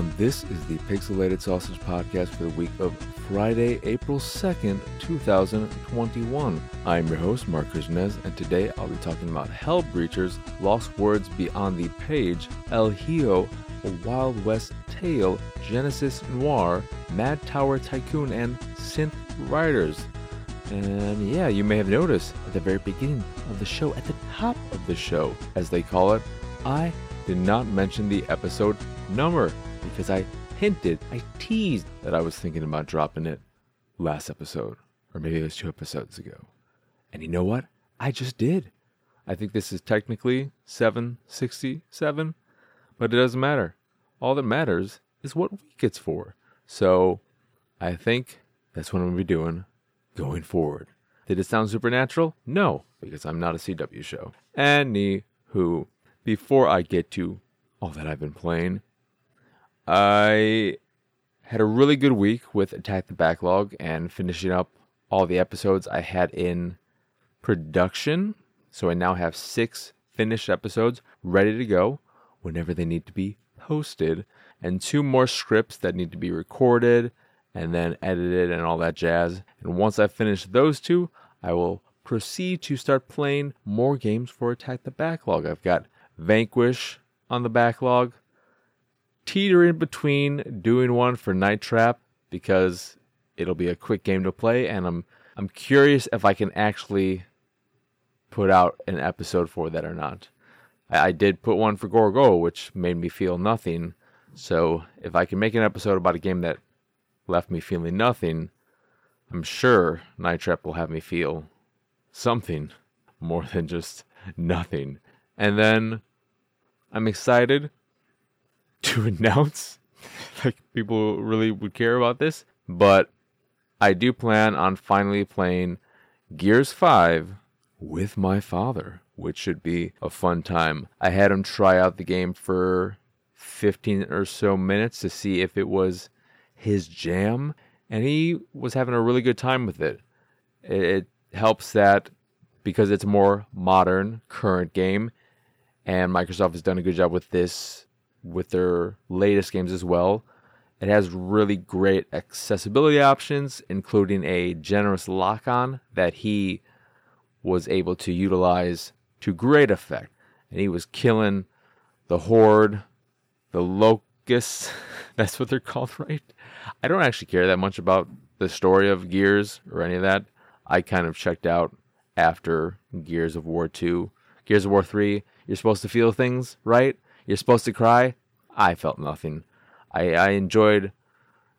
everyone. This is the Pixelated Sausage Podcast for the week of Friday, April 2nd, 2021. I'm your host, Marc Krishnez, and today I'll be talking about Hellbreachers, Lost Words Beyond the Page, El Hijo, A Wild West Tale, Genesis Noir, Mad Tower Tycoon, and Synth Riders. And yeah, you may have noticed at the very beginning of the show, at the top of the show, as they call it, I did not mention the episode number because I hinted, I teased that I was thinking about dropping it last episode, or maybe it was two episodes ago. And you know what? I just did. I think this is technically 767, but it doesn't matter. All that matters is what week it's for. So I think that's what I'm going to be doing going forward. Did it sound supernatural? No, because I'm not a CW show. Anywho, before I get to all that I've been playing, I had a really good week with Attack the Backlog and finishing up all the episodes I had in production. So I now have six finished episodes ready to go whenever they need to be posted, and two more scripts that need to be recorded and then edited and all that jazz. And once I finish those two, I will proceed to start playing more games for Attack the Backlog. I've got Vanquish on the backlog, teetering between doing one for Night Trap because it'll be a quick game to play, and I'm I'm curious if I can actually put out an episode for that or not. I, I did put one for Gorgo, which made me feel nothing. So if I can make an episode about a game that left me feeling nothing, I'm sure Night Trap will have me feel something more than just nothing. And then I'm excited to announce like people really would care about this, but I do plan on finally playing Gears 5 with my father, which should be a fun time. I had him try out the game for 15 or so minutes to see if it was his jam, and he was having a really good time with it. It, helps that because it's a more modern, current game, and Microsoft has done a good job with this with their latest games as well. It has really great accessibility options, including a generous lock on that he was able to utilize to great effect. And he was killing the horde, the locusts. That's what they're called, right? I don't actually care that much about the story of Gears or any of that. I kind of checked out after Gears of War 2. Gears of War 3, you're supposed to feel things, right? You're supposed to cry. I felt nothing. I, I enjoyed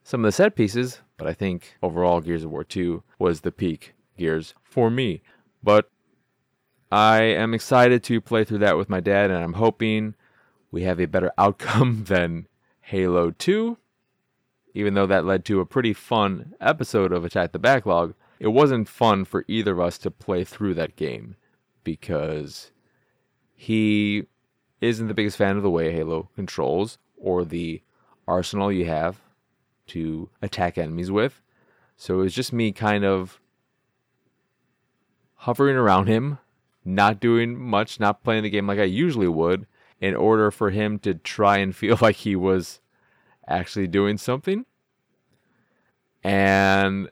some of the set pieces, but I think overall Gears of War 2 was the peak Gears for me. But I am excited to play through that with my dad, and I'm hoping we have a better outcome than Halo 2. Even though that led to a pretty fun episode of Attack the Backlog, it wasn't fun for either of us to play through that game because he isn't the biggest fan of the way Halo controls or the arsenal you have to attack enemies with. So it was just me kind of hovering around him, not doing much, not playing the game like I usually would, in order for him to try and feel like he was actually doing something. And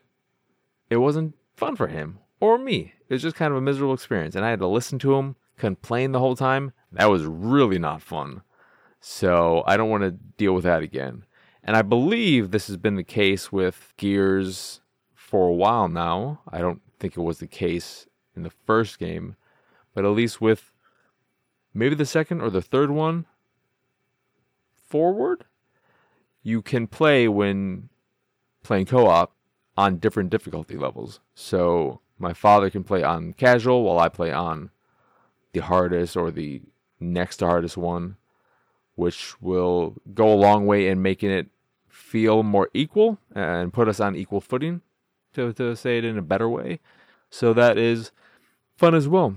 it wasn't fun for him or me. It was just kind of a miserable experience. And I had to listen to him complain the whole time. That was really not fun. So I don't want to deal with that again. And I believe this has been the case with Gears for a while now. I don't think it was the case in the first game, but at least with maybe the second or the third one forward, you can play when playing co op on different difficulty levels. So my father can play on casual while I play on the hardest or the next hardest one, which will go a long way in making it feel more equal and put us on equal footing, to, to say it in a better way. So that is fun as well.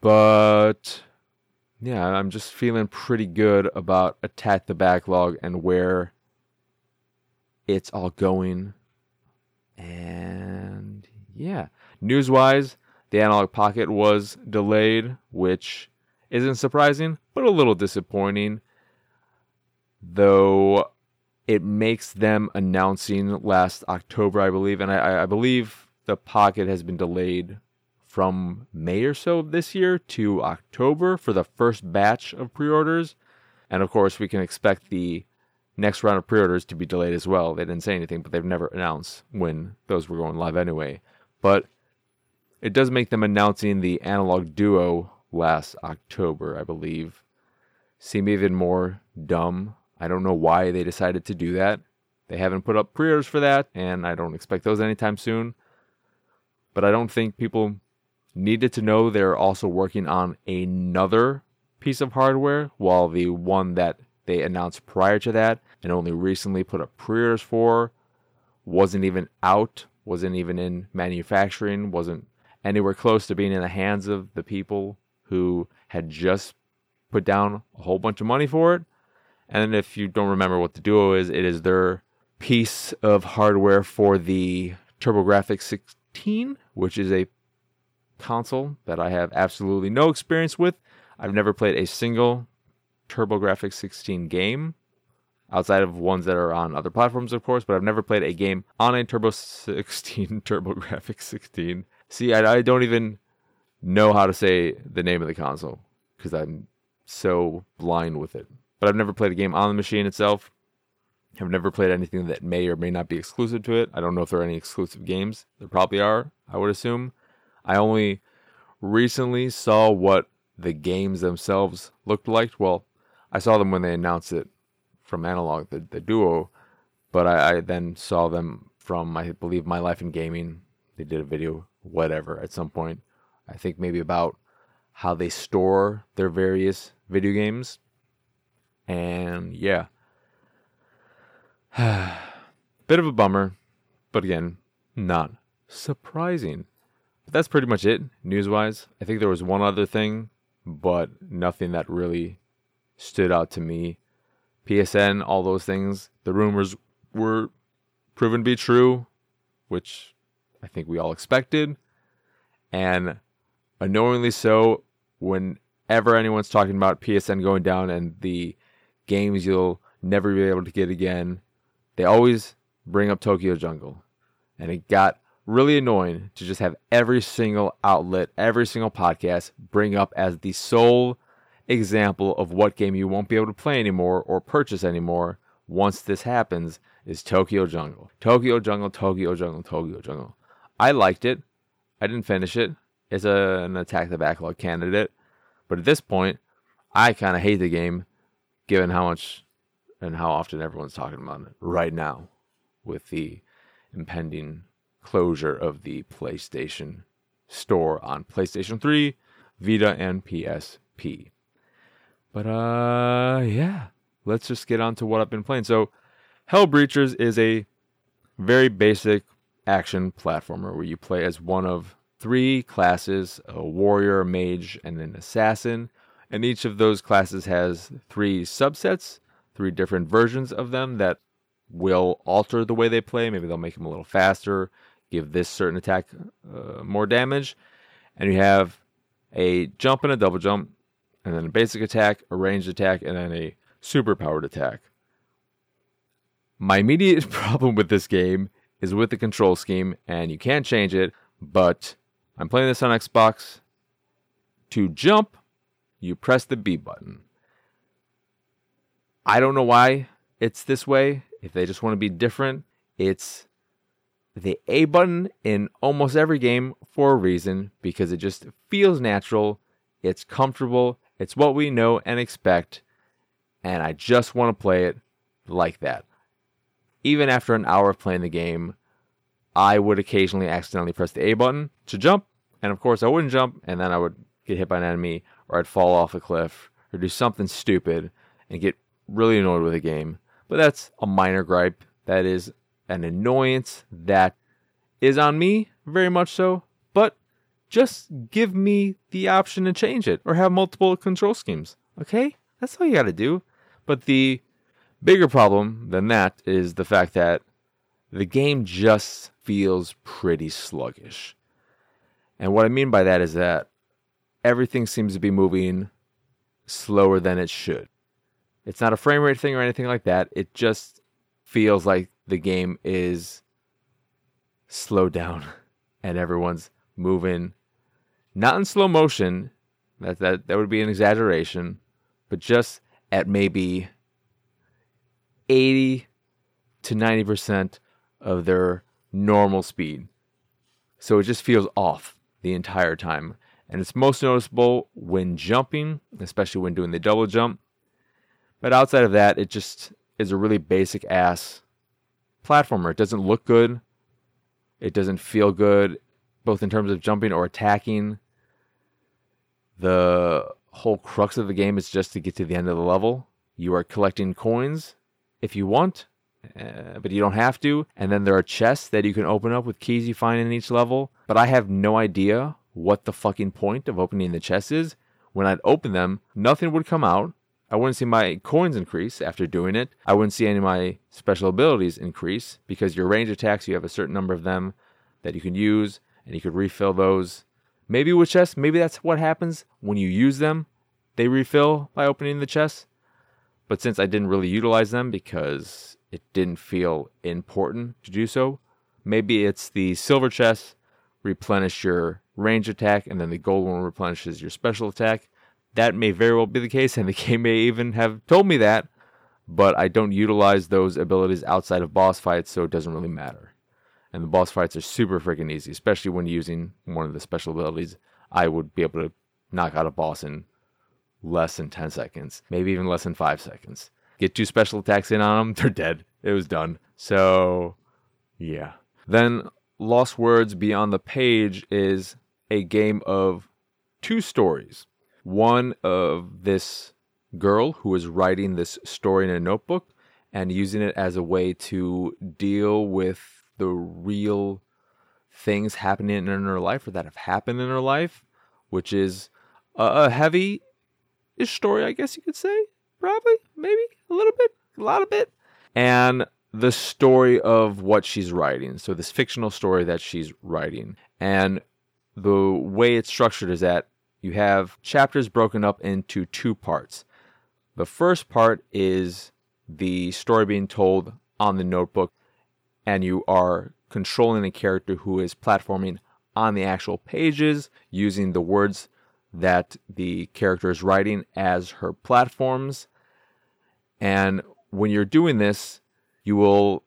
But yeah, I'm just feeling pretty good about Attack the Backlog and where it's all going. And yeah, news wise, the Analogue Pocket was delayed, which isn't surprising, but a little disappointing. Though it makes them announcing last October, I believe, and I, I believe the Pocket has been delayed from May or so of this year to October for the first batch of pre orders. And of course, we can expect the next round of pre orders to be delayed as well. They didn't say anything, but they've never announced when those were going live anyway. But it does make them announcing the Analogue Duo last October, I believe. Seem even more dumb. I don't know why they decided to do that. They haven't put up pre orders for that, and I don't expect those anytime soon. But I don't think people needed to know they're also working on another piece of hardware, while the one that they announced prior to that and only recently put up pre orders for wasn't even out, wasn't even in manufacturing, wasn't anywhere close to being in the hands of the people who had just put down a whole bunch of money for it. And if you don't remember what the Duo is, it is their piece of hardware for the TurboGrafx 16, which is a console that I have absolutely no experience with. I've never played a single TurboGrafx 16 game outside of ones that are on other platforms, of course, but I've never played a game on a Turbo 16 TurboGrafx 16. See, I, I don't even know how to say the name of the console because I'm so blind with it. But I've never played a game on the machine itself. I've never played anything that may or may not be exclusive to it. I don't know if there are any exclusive games. There probably are, I would assume. I only recently saw what the games themselves looked like. Well, I saw them when they announced it from Analogue, the, the duo, but I, I then saw them from, I believe, My Life in Gaming. They did a video, whatever, at some point. I think maybe about how they store their various video games. And yeah. Bit of a bummer, but again, not surprising. But that's pretty much it, news wise. I think there was one other thing, but nothing that really stood out to me. PSN, all those things, the rumors were proven to be true, which I think we all expected. And annoyingly so, whenever anyone's talking about PSN going down and the games you'll never be able to get again, they always bring up Tokyo Jungle. And it got really annoying to just have every single outlet, every single podcast bring up as the sole example of what game you won't be able to play anymore or purchase anymore once this happens is Tokyo Jungle. Tokyo Jungle, Tokyo Jungle, Tokyo Jungle. I liked it. I didn't finish it. It's a, an attack the backlog candidate. But at this point, I kind of hate the game given how much and how often everyone's talking about it right now with the impending closure of the PlayStation Store on PlayStation 3, Vita, and PSP. But uh yeah, let's just get on to what I've been playing. So Hellbreachers is a very basic action platformer where you play as one of three classes, a warrior, a mage, and an assassin. And each of those classes has three subsets, three different versions of them that will alter the way they play. Maybe they'll make them a little faster, give this certain attack uh, more damage. And you have a jump and a double jump, and then a basic attack, a ranged attack, and then a super powered attack. My immediate problem with this game is with the control scheme, and you can't change it, but I'm playing this on Xbox. To jump, you press the B button. I don't know why it's this way. If they just want to be different, it's the A button in almost every game for a reason because it just feels natural, it's comfortable, it's what we know and expect, and I just want to play it like that. Even after an hour of playing the game, I would occasionally accidentally press the A button to jump, and of course I wouldn't jump, and then I would get hit by an enemy, or I'd fall off a cliff, or do something stupid, and get really annoyed with the game. But that's a minor gripe. That is an annoyance that is on me, very much so. But just give me the option to change it or have multiple control schemes. Okay? That's all you got to do. But the bigger problem than that is the fact that the game just feels pretty sluggish. And what I mean by that is that everything seems to be moving slower than it should. It's not a frame rate thing or anything like that. It just feels like the game is slowed down and everyone's moving not in slow motion that that that would be an exaggeration but just at maybe 80 to 90% of their normal speed. So it just feels off the entire time. And it's most noticeable when jumping especially when doing the double jump. But outside of that it just is a really basic ass platformer. It doesn't look good. It doesn't feel good, both in terms of jumping or attacking. The whole crux of the game is just to get to the end of the level. You are collecting coins if you want, uh, but you don't have to. And then there are chests that you can open up with keys you find in each level. But I have no idea what the fucking point of opening the chests is. When I'd open them, nothing would come out. I wouldn't see my coins increase after doing it. I wouldn't see any of my special abilities increase because your range attacks, you have a certain number of them that you can use and you could refill those. Maybe with chests, maybe that's what happens when you use them. They refill by opening the chest. But since I didn't really utilize them because it didn't feel important to do so, maybe it's the silver chest replenish your range attack and then the gold one replenishes your special attack that may very well be the case, and the game may even have told me that, but I don't utilize those abilities outside of boss fights, so it doesn't really matter. And the boss fights are super freaking easy, especially when using one of the special abilities. I would be able to knock out a boss in less than 10 seconds, maybe even less than 5 seconds. Get two special attacks in on them, they're dead. It was done. So, yeah. Then Lost Words Beyond the Page is a game of two stories one of this girl who is writing this story in a notebook and using it as a way to deal with the real things happening in her life or that have happened in her life, which is a heavy ish story, I guess you could say. Probably, maybe a little bit, a lot of bit. And the story of what she's writing. So, this fictional story that she's writing. And the way it's structured is that you have chapters broken up into two parts. The first part is the story being told on the notebook, and you are controlling a character who is platforming on the actual pages using the words that the character is writing as her platforms. And when you're doing this, you will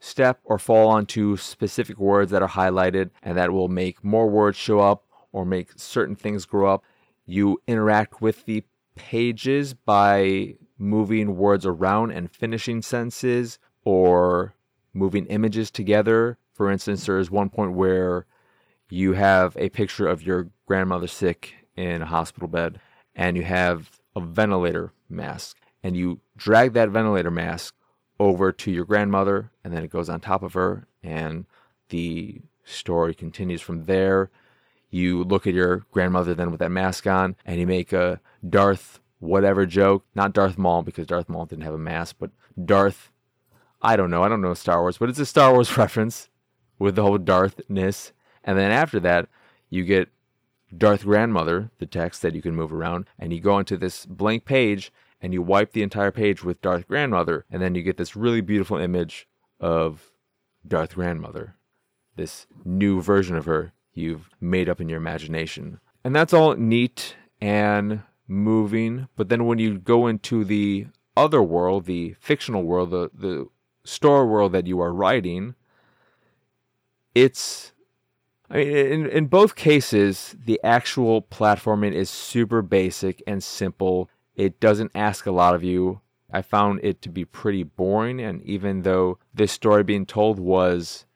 step or fall onto specific words that are highlighted, and that will make more words show up or make certain things grow up. You interact with the pages by moving words around and finishing sentences or moving images together. For instance, there is one point where you have a picture of your grandmother sick in a hospital bed and you have a ventilator mask and you drag that ventilator mask over to your grandmother and then it goes on top of her and the story continues from there you look at your grandmother then with that mask on and you make a Darth whatever joke. Not Darth Maul because Darth Maul didn't have a mask, but Darth. I don't know. I don't know Star Wars, but it's a Star Wars reference with the whole Darthness. And then after that, you get Darth Grandmother, the text that you can move around, and you go into this blank page and you wipe the entire page with Darth Grandmother, and then you get this really beautiful image of Darth Grandmother, this new version of her you've made up in your imagination. And that's all neat and moving. But then when you go into the other world, the fictional world, the, the story world that you are writing, it's I mean, in, in both cases, the actual platforming is super basic and simple. It doesn't ask a lot of you. I found it to be pretty boring, and even though this story being told was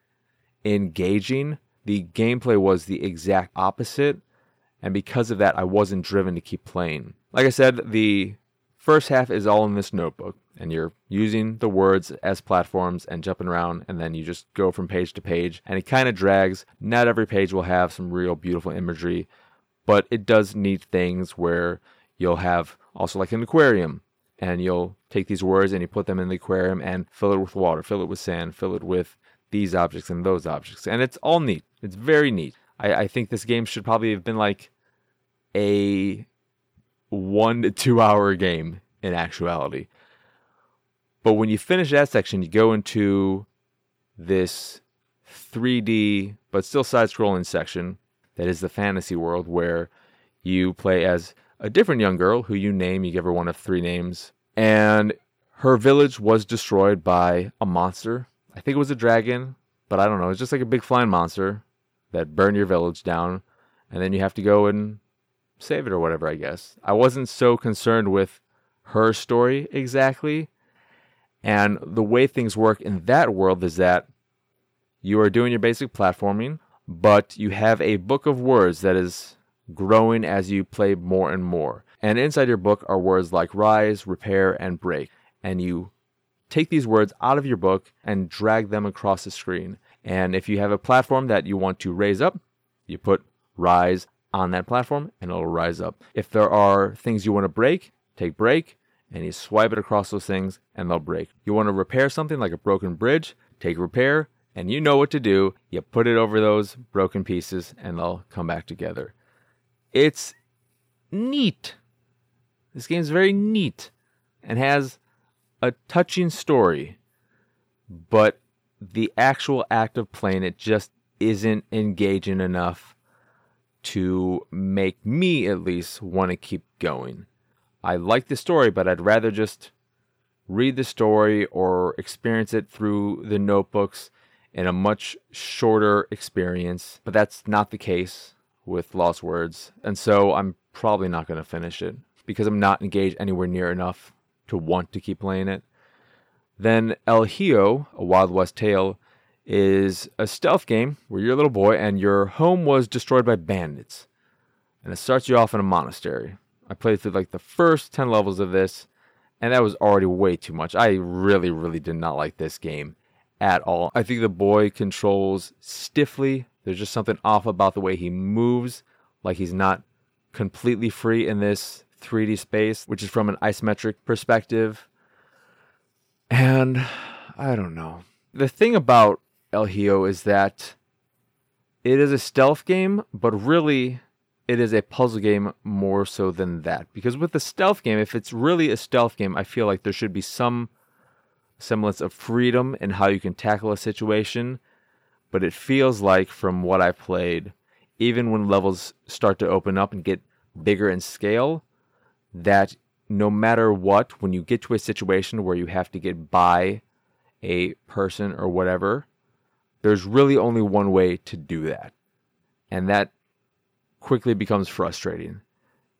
engaging, the gameplay was the exact opposite. And because of that, I wasn't driven to keep playing. Like I said, the first half is all in this notebook, and you're using the words as platforms and jumping around, and then you just go from page to page, and it kind of drags. Not every page will have some real beautiful imagery, but it does need things where you'll have also like an aquarium, and you'll take these words and you put them in the aquarium and fill it with water, fill it with sand, fill it with these objects and those objects. And it's all neat. It's very neat. I, I think this game should probably have been like a one to two hour game in actuality. But when you finish that section, you go into this 3D but still side scrolling section that is the fantasy world where you play as a different young girl who you name. You give her one of three names. And her village was destroyed by a monster. I think it was a dragon, but I don't know. It's just like a big flying monster that burned your village down. And then you have to go and save it or whatever, I guess. I wasn't so concerned with her story exactly. And the way things work in that world is that you are doing your basic platforming, but you have a book of words that is growing as you play more and more. And inside your book are words like rise, repair, and break. And you take these words out of your book and drag them across the screen. And if you have a platform that you want to raise up, you put rise on that platform and it'll rise up. If there are things you want to break, take break and you swipe it across those things and they'll break. You want to repair something like a broken bridge, take repair and you know what to do. You put it over those broken pieces and they'll come back together. It's neat. This game is very neat and has a touching story, but the actual act of playing it just isn't engaging enough to make me at least want to keep going. I like the story, but I'd rather just read the story or experience it through the notebooks in a much shorter experience. But that's not the case with Lost Words. And so I'm probably not going to finish it because I'm not engaged anywhere near enough to want to keep playing it. Then El Hijo, a Wild West Tale, is a stealth game where you're a little boy and your home was destroyed by bandits. And it starts you off in a monastery. I played through like the first 10 levels of this, and that was already way too much. I really, really did not like this game at all. I think the boy controls stiffly. There's just something off about the way he moves, like he's not completely free in this 3D space, which is from an isometric perspective. And I don't know. The thing about El Hijo is that it is a stealth game, but really it is a puzzle game more so than that. Because with a stealth game, if it's really a stealth game, I feel like there should be some semblance of freedom in how you can tackle a situation. But it feels like, from what I played, even when levels start to open up and get bigger in scale, that no matter what, when you get to a situation where you have to get by a person or whatever, there's really only one way to do that. And that quickly becomes frustrating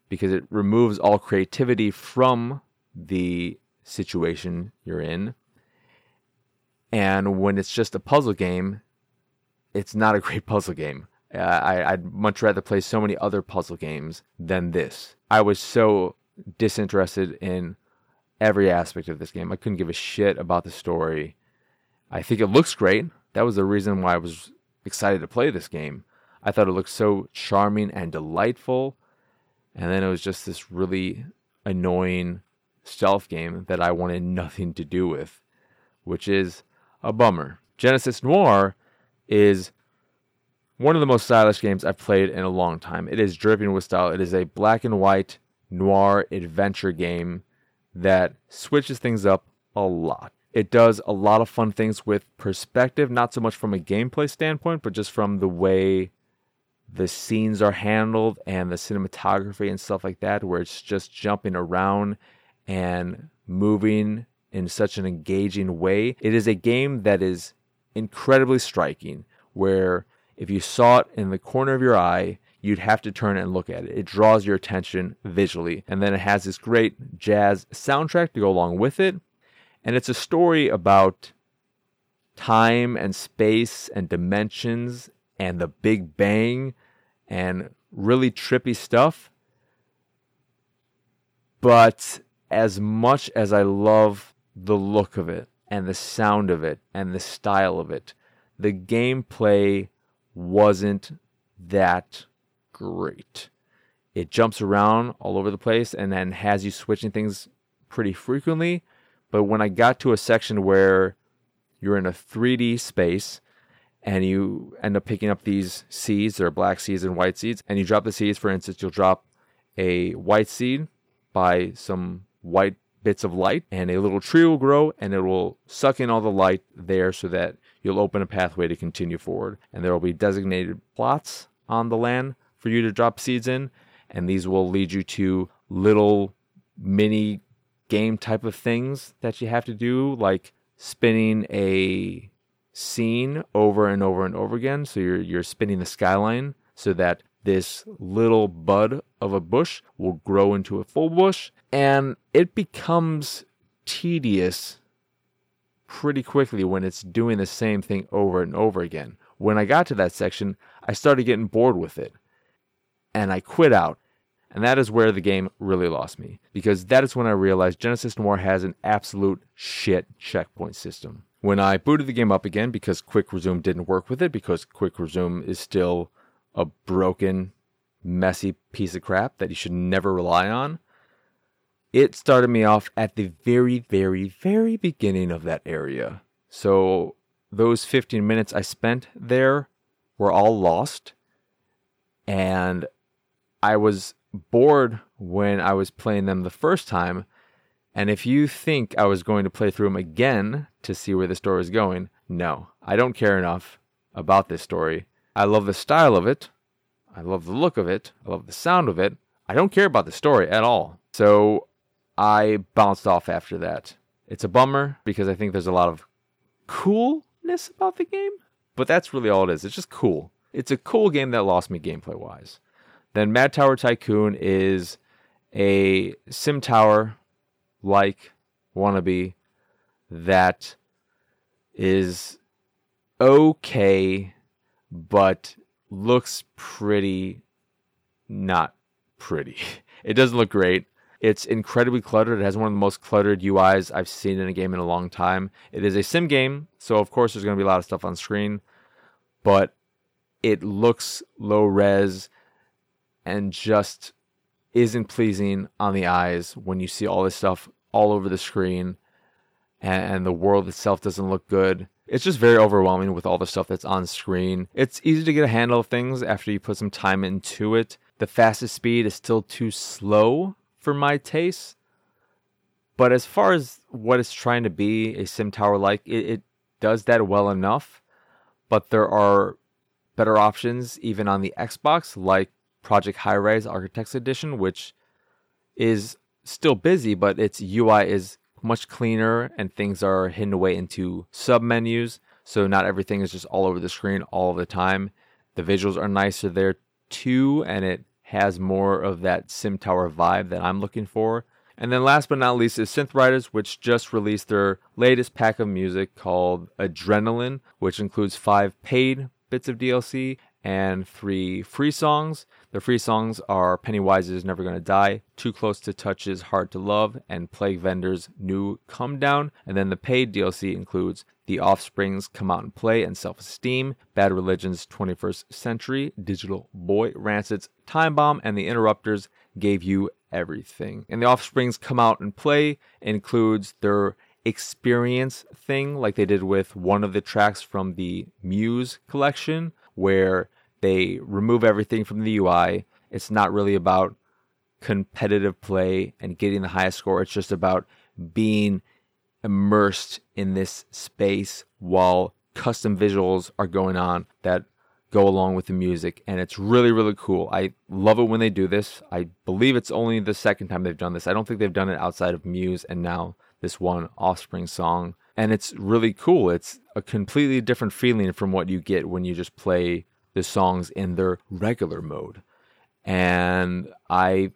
because it removes all creativity from the situation you're in. And when it's just a puzzle game, it's not a great puzzle game. Uh, I, I'd much rather play so many other puzzle games than this. I was so disinterested in every aspect of this game. I couldn't give a shit about the story. I think it looks great. That was the reason why I was excited to play this game. I thought it looked so charming and delightful. And then it was just this really annoying stealth game that I wanted nothing to do with, which is a bummer. Genesis Noir is one of the most stylish games I've played in a long time. It is dripping with style. It is a black and white noir adventure game that switches things up a lot. It does a lot of fun things with perspective, not so much from a gameplay standpoint, but just from the way the scenes are handled and the cinematography and stuff like that, where it's just jumping around and moving in such an engaging way. It is a game that is incredibly striking, where if you saw it in the corner of your eye, you'd have to turn and look at it. It draws your attention visually. And then it has this great jazz soundtrack to go along with it. And it's a story about time and space and dimensions and the Big Bang and really trippy stuff. But as much as I love the look of it and the sound of it and the style of it, the gameplay wasn't that great. It jumps around all over the place and then has you switching things pretty frequently. But when I got to a section where you're in a 3D space and you end up picking up these seeds, there are black seeds and white seeds, and you drop the seeds, for instance, you'll drop a white seed by some white bits of light, and a little tree will grow and it will suck in all the light there so that you'll open a pathway to continue forward. And there will be designated plots on the land for you to drop seeds in, and these will lead you to little mini game type of things that you have to do, like spinning a scene over and over and over again. So you're you're spinning the skyline so that this little bud of a bush will grow into a full bush and it becomes tedious pretty quickly when it's doing the same thing over and over again. When I got to that section, I started getting bored with it and I quit out. And that is where the game really lost me because that is when I realized Genesis Noir has an absolute shit checkpoint system. When I booted the game up again because Quick Resume didn't work with it because Quick Resume is still a broken, messy piece of crap that you should never rely on. It started me off at the very, very, very beginning of that area. So those 15 minutes I spent there were all lost. And I was bored when I was playing them the first time. And if you think I was going to play through them again to see where the story is going, no, I don't care enough about this story. I love the style of it. I love the look of it. I love the sound of it. I don't care about the story at all. So I bounced off after that. It's a bummer because I think there's a lot of coolness about the game, but that's really all it is. It's just cool. It's a cool game that lost me gameplay wise. Then Mad Tower Tycoon is a sim tower like wannabe that is okay, but looks pretty not pretty. It doesn't look great. It's incredibly cluttered. It has one of the most cluttered UIs I've seen in a game in a long time. It is a sim game, so of course there's going to be a lot of stuff on screen, but it looks low res and just isn't pleasing on the eyes when you see all this stuff all over the screen and, and the world itself doesn't look good. It's just very overwhelming with all the stuff that's on screen. It's easy to get a handle of things after you put some time into it. The fastest speed is still too slow for my taste. But as far as what it's trying to be, a sim tower like, it, it does that well enough. But there are better options even on the Xbox, like Project Highrise Architects Edition, which is still busy, but its UI is much cleaner and things are hidden away into sub menus. So not everything is just all over the screen all the time. The visuals are nicer there too, and it has more of that SimTower vibe that I'm looking for. And then last but not least is Synth Riders, which just released their latest pack of music called Adrenaline, which includes five paid bits of DLC and three free songs. The free songs are Pennywise's Never Gonna Die, Too Close to Touch's Hard to Love, and Plague Vendor's New Come Down. And then the paid DLC includes The Offspring's Come Out and Play and Self Esteem, Bad Religion's 21st Century, Digital Boy, Rancid's Time Bomb, and The Interrupters gave you everything. And The Offspring's Come Out and Play includes their experience thing, like they did with one of the tracks from the Muse collection, where they remove everything from the UI. It's not really about competitive play and getting the highest score. It's just about being immersed in this space while custom visuals are going on that go along with the music. And it's really really cool. I love it when they do this. I believe it's only the second time they've done this. I don't think they've done it outside of muse and now this one offspring song. And it's really cool. It's a completely different feeling from what you get when you just play the songs in their regular mode. And i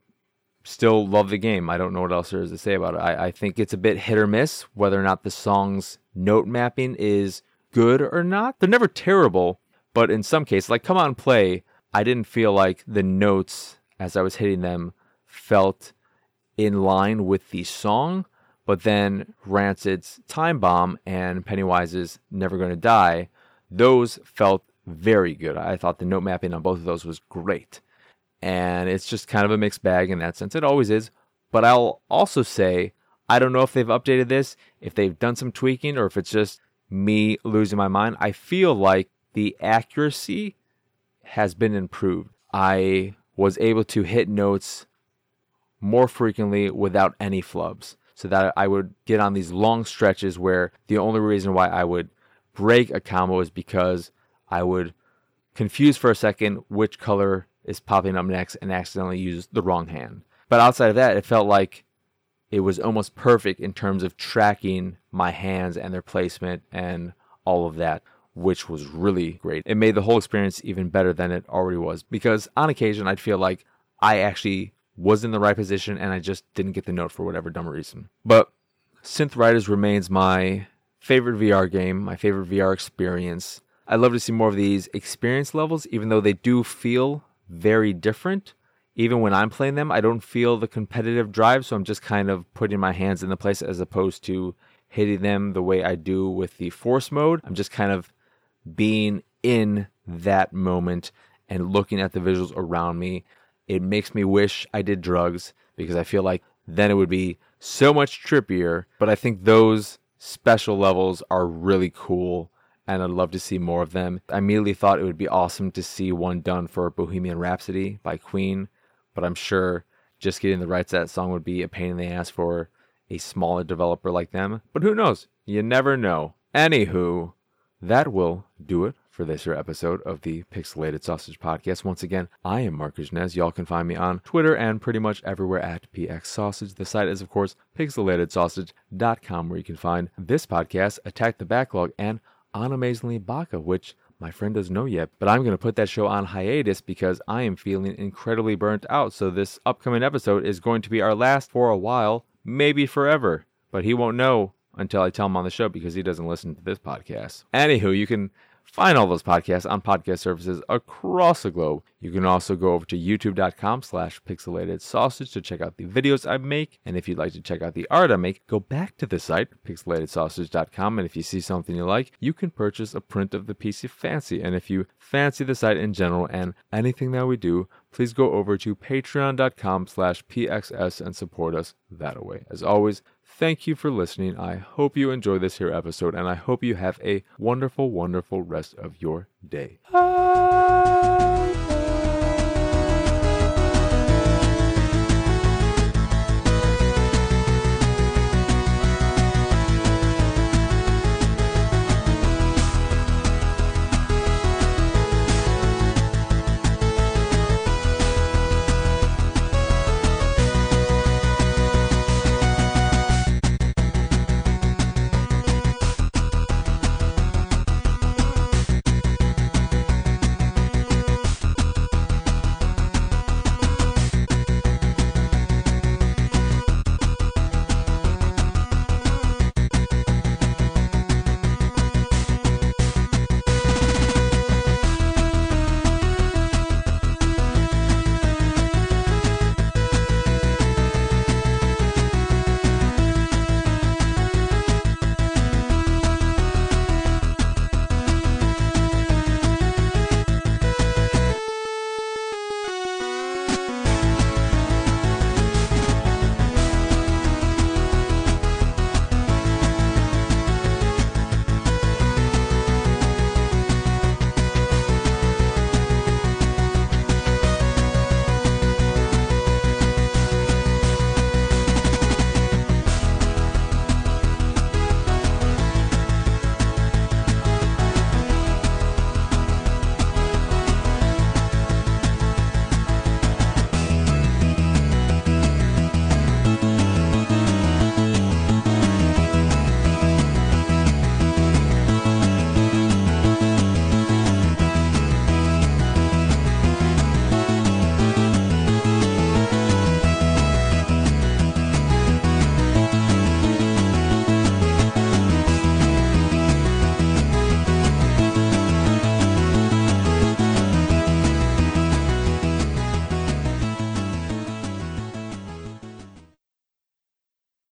still love the game. I don't know what else there is to say about it. I, I think it's a bit hit or miss whether or not the song's note mapping is good or not. They're never terrible but in some cases, like Come On Play, I didn't feel like the notes as I was hitting them felt in line with the song. But then Rancid's Time Bomb and Pennywise's Never Gonna Die, those felt very good. I thought the note mapping on both of those was great. And it's just kind of a mixed bag in that sense. It always is. But I'll also say, I don't know if they've updated this, if they've done some tweaking, or if it's just me losing my mind. I feel like the accuracy has been improved. I was able to hit notes more frequently without any flubs. so that I would get on these long stretches where the only reason why I would break a combo is because I would confuse for a second which color is popping up next and accidentally use the wrong hand. But outside of that, it felt like it was almost perfect in terms of tracking my hands and their placement and all of that, which was really great. It made the whole experience even better than it already was because on occasion I'd feel like I actually was in the right position and I just didn't get the note for whatever dumb reason. But Synth Riders remains my favorite VR game, my favorite VR experience. I'd love to see more of these experience levels, even though they do feel very different. Even when I'm playing them, I don't feel the competitive drive, so I'm just kind of putting my hands in the place as opposed to hitting them the way I do with the force mode. I'm just kind of being in that moment and looking at the visuals around me. It makes me wish I did drugs because I feel like then it would be so much trippier. But I think those special levels are really cool and I'd love to see more of them. I immediately thought it would be awesome to see one done for Bohemian Rhapsody by Queen, but I'm sure just getting the rights to that song would be a pain in the ass for a smaller developer like them. But who knows? You never know. Anywho, that will do it for this episode of the Pixelated Sausage Podcast. Once again, I am Marcus Nez. Y'all can find me on Twitter and pretty much everywhere at PX Sausage. The site is, of course, pixelatedsausage.com, where you can find this podcast, Attack the Backlog, and Unamazingly Baka, which my friend doesn't know yet, but I'm going to put that show on hiatus because I am feeling incredibly burnt out. So this upcoming episode is going to be our last for a while, maybe forever. But he won't know until I tell him on the show because he doesn't listen to this podcast. Anywho, you can Find all those podcasts on podcast services across the globe. You can also go over to youtube.com slash pixelated sausage to check out the videos I make. And if you'd like to check out the art I make, go back to the site, pixelatedsausage.com. And if you see something you like, you can purchase a print of the piece you fancy. And if you fancy the site in general and anything that we do, please go over to patreon.com slash pxs and support us that way. As always, Thank you for listening. I hope you enjoy this here episode, and I hope you have a wonderful, wonderful rest of your day.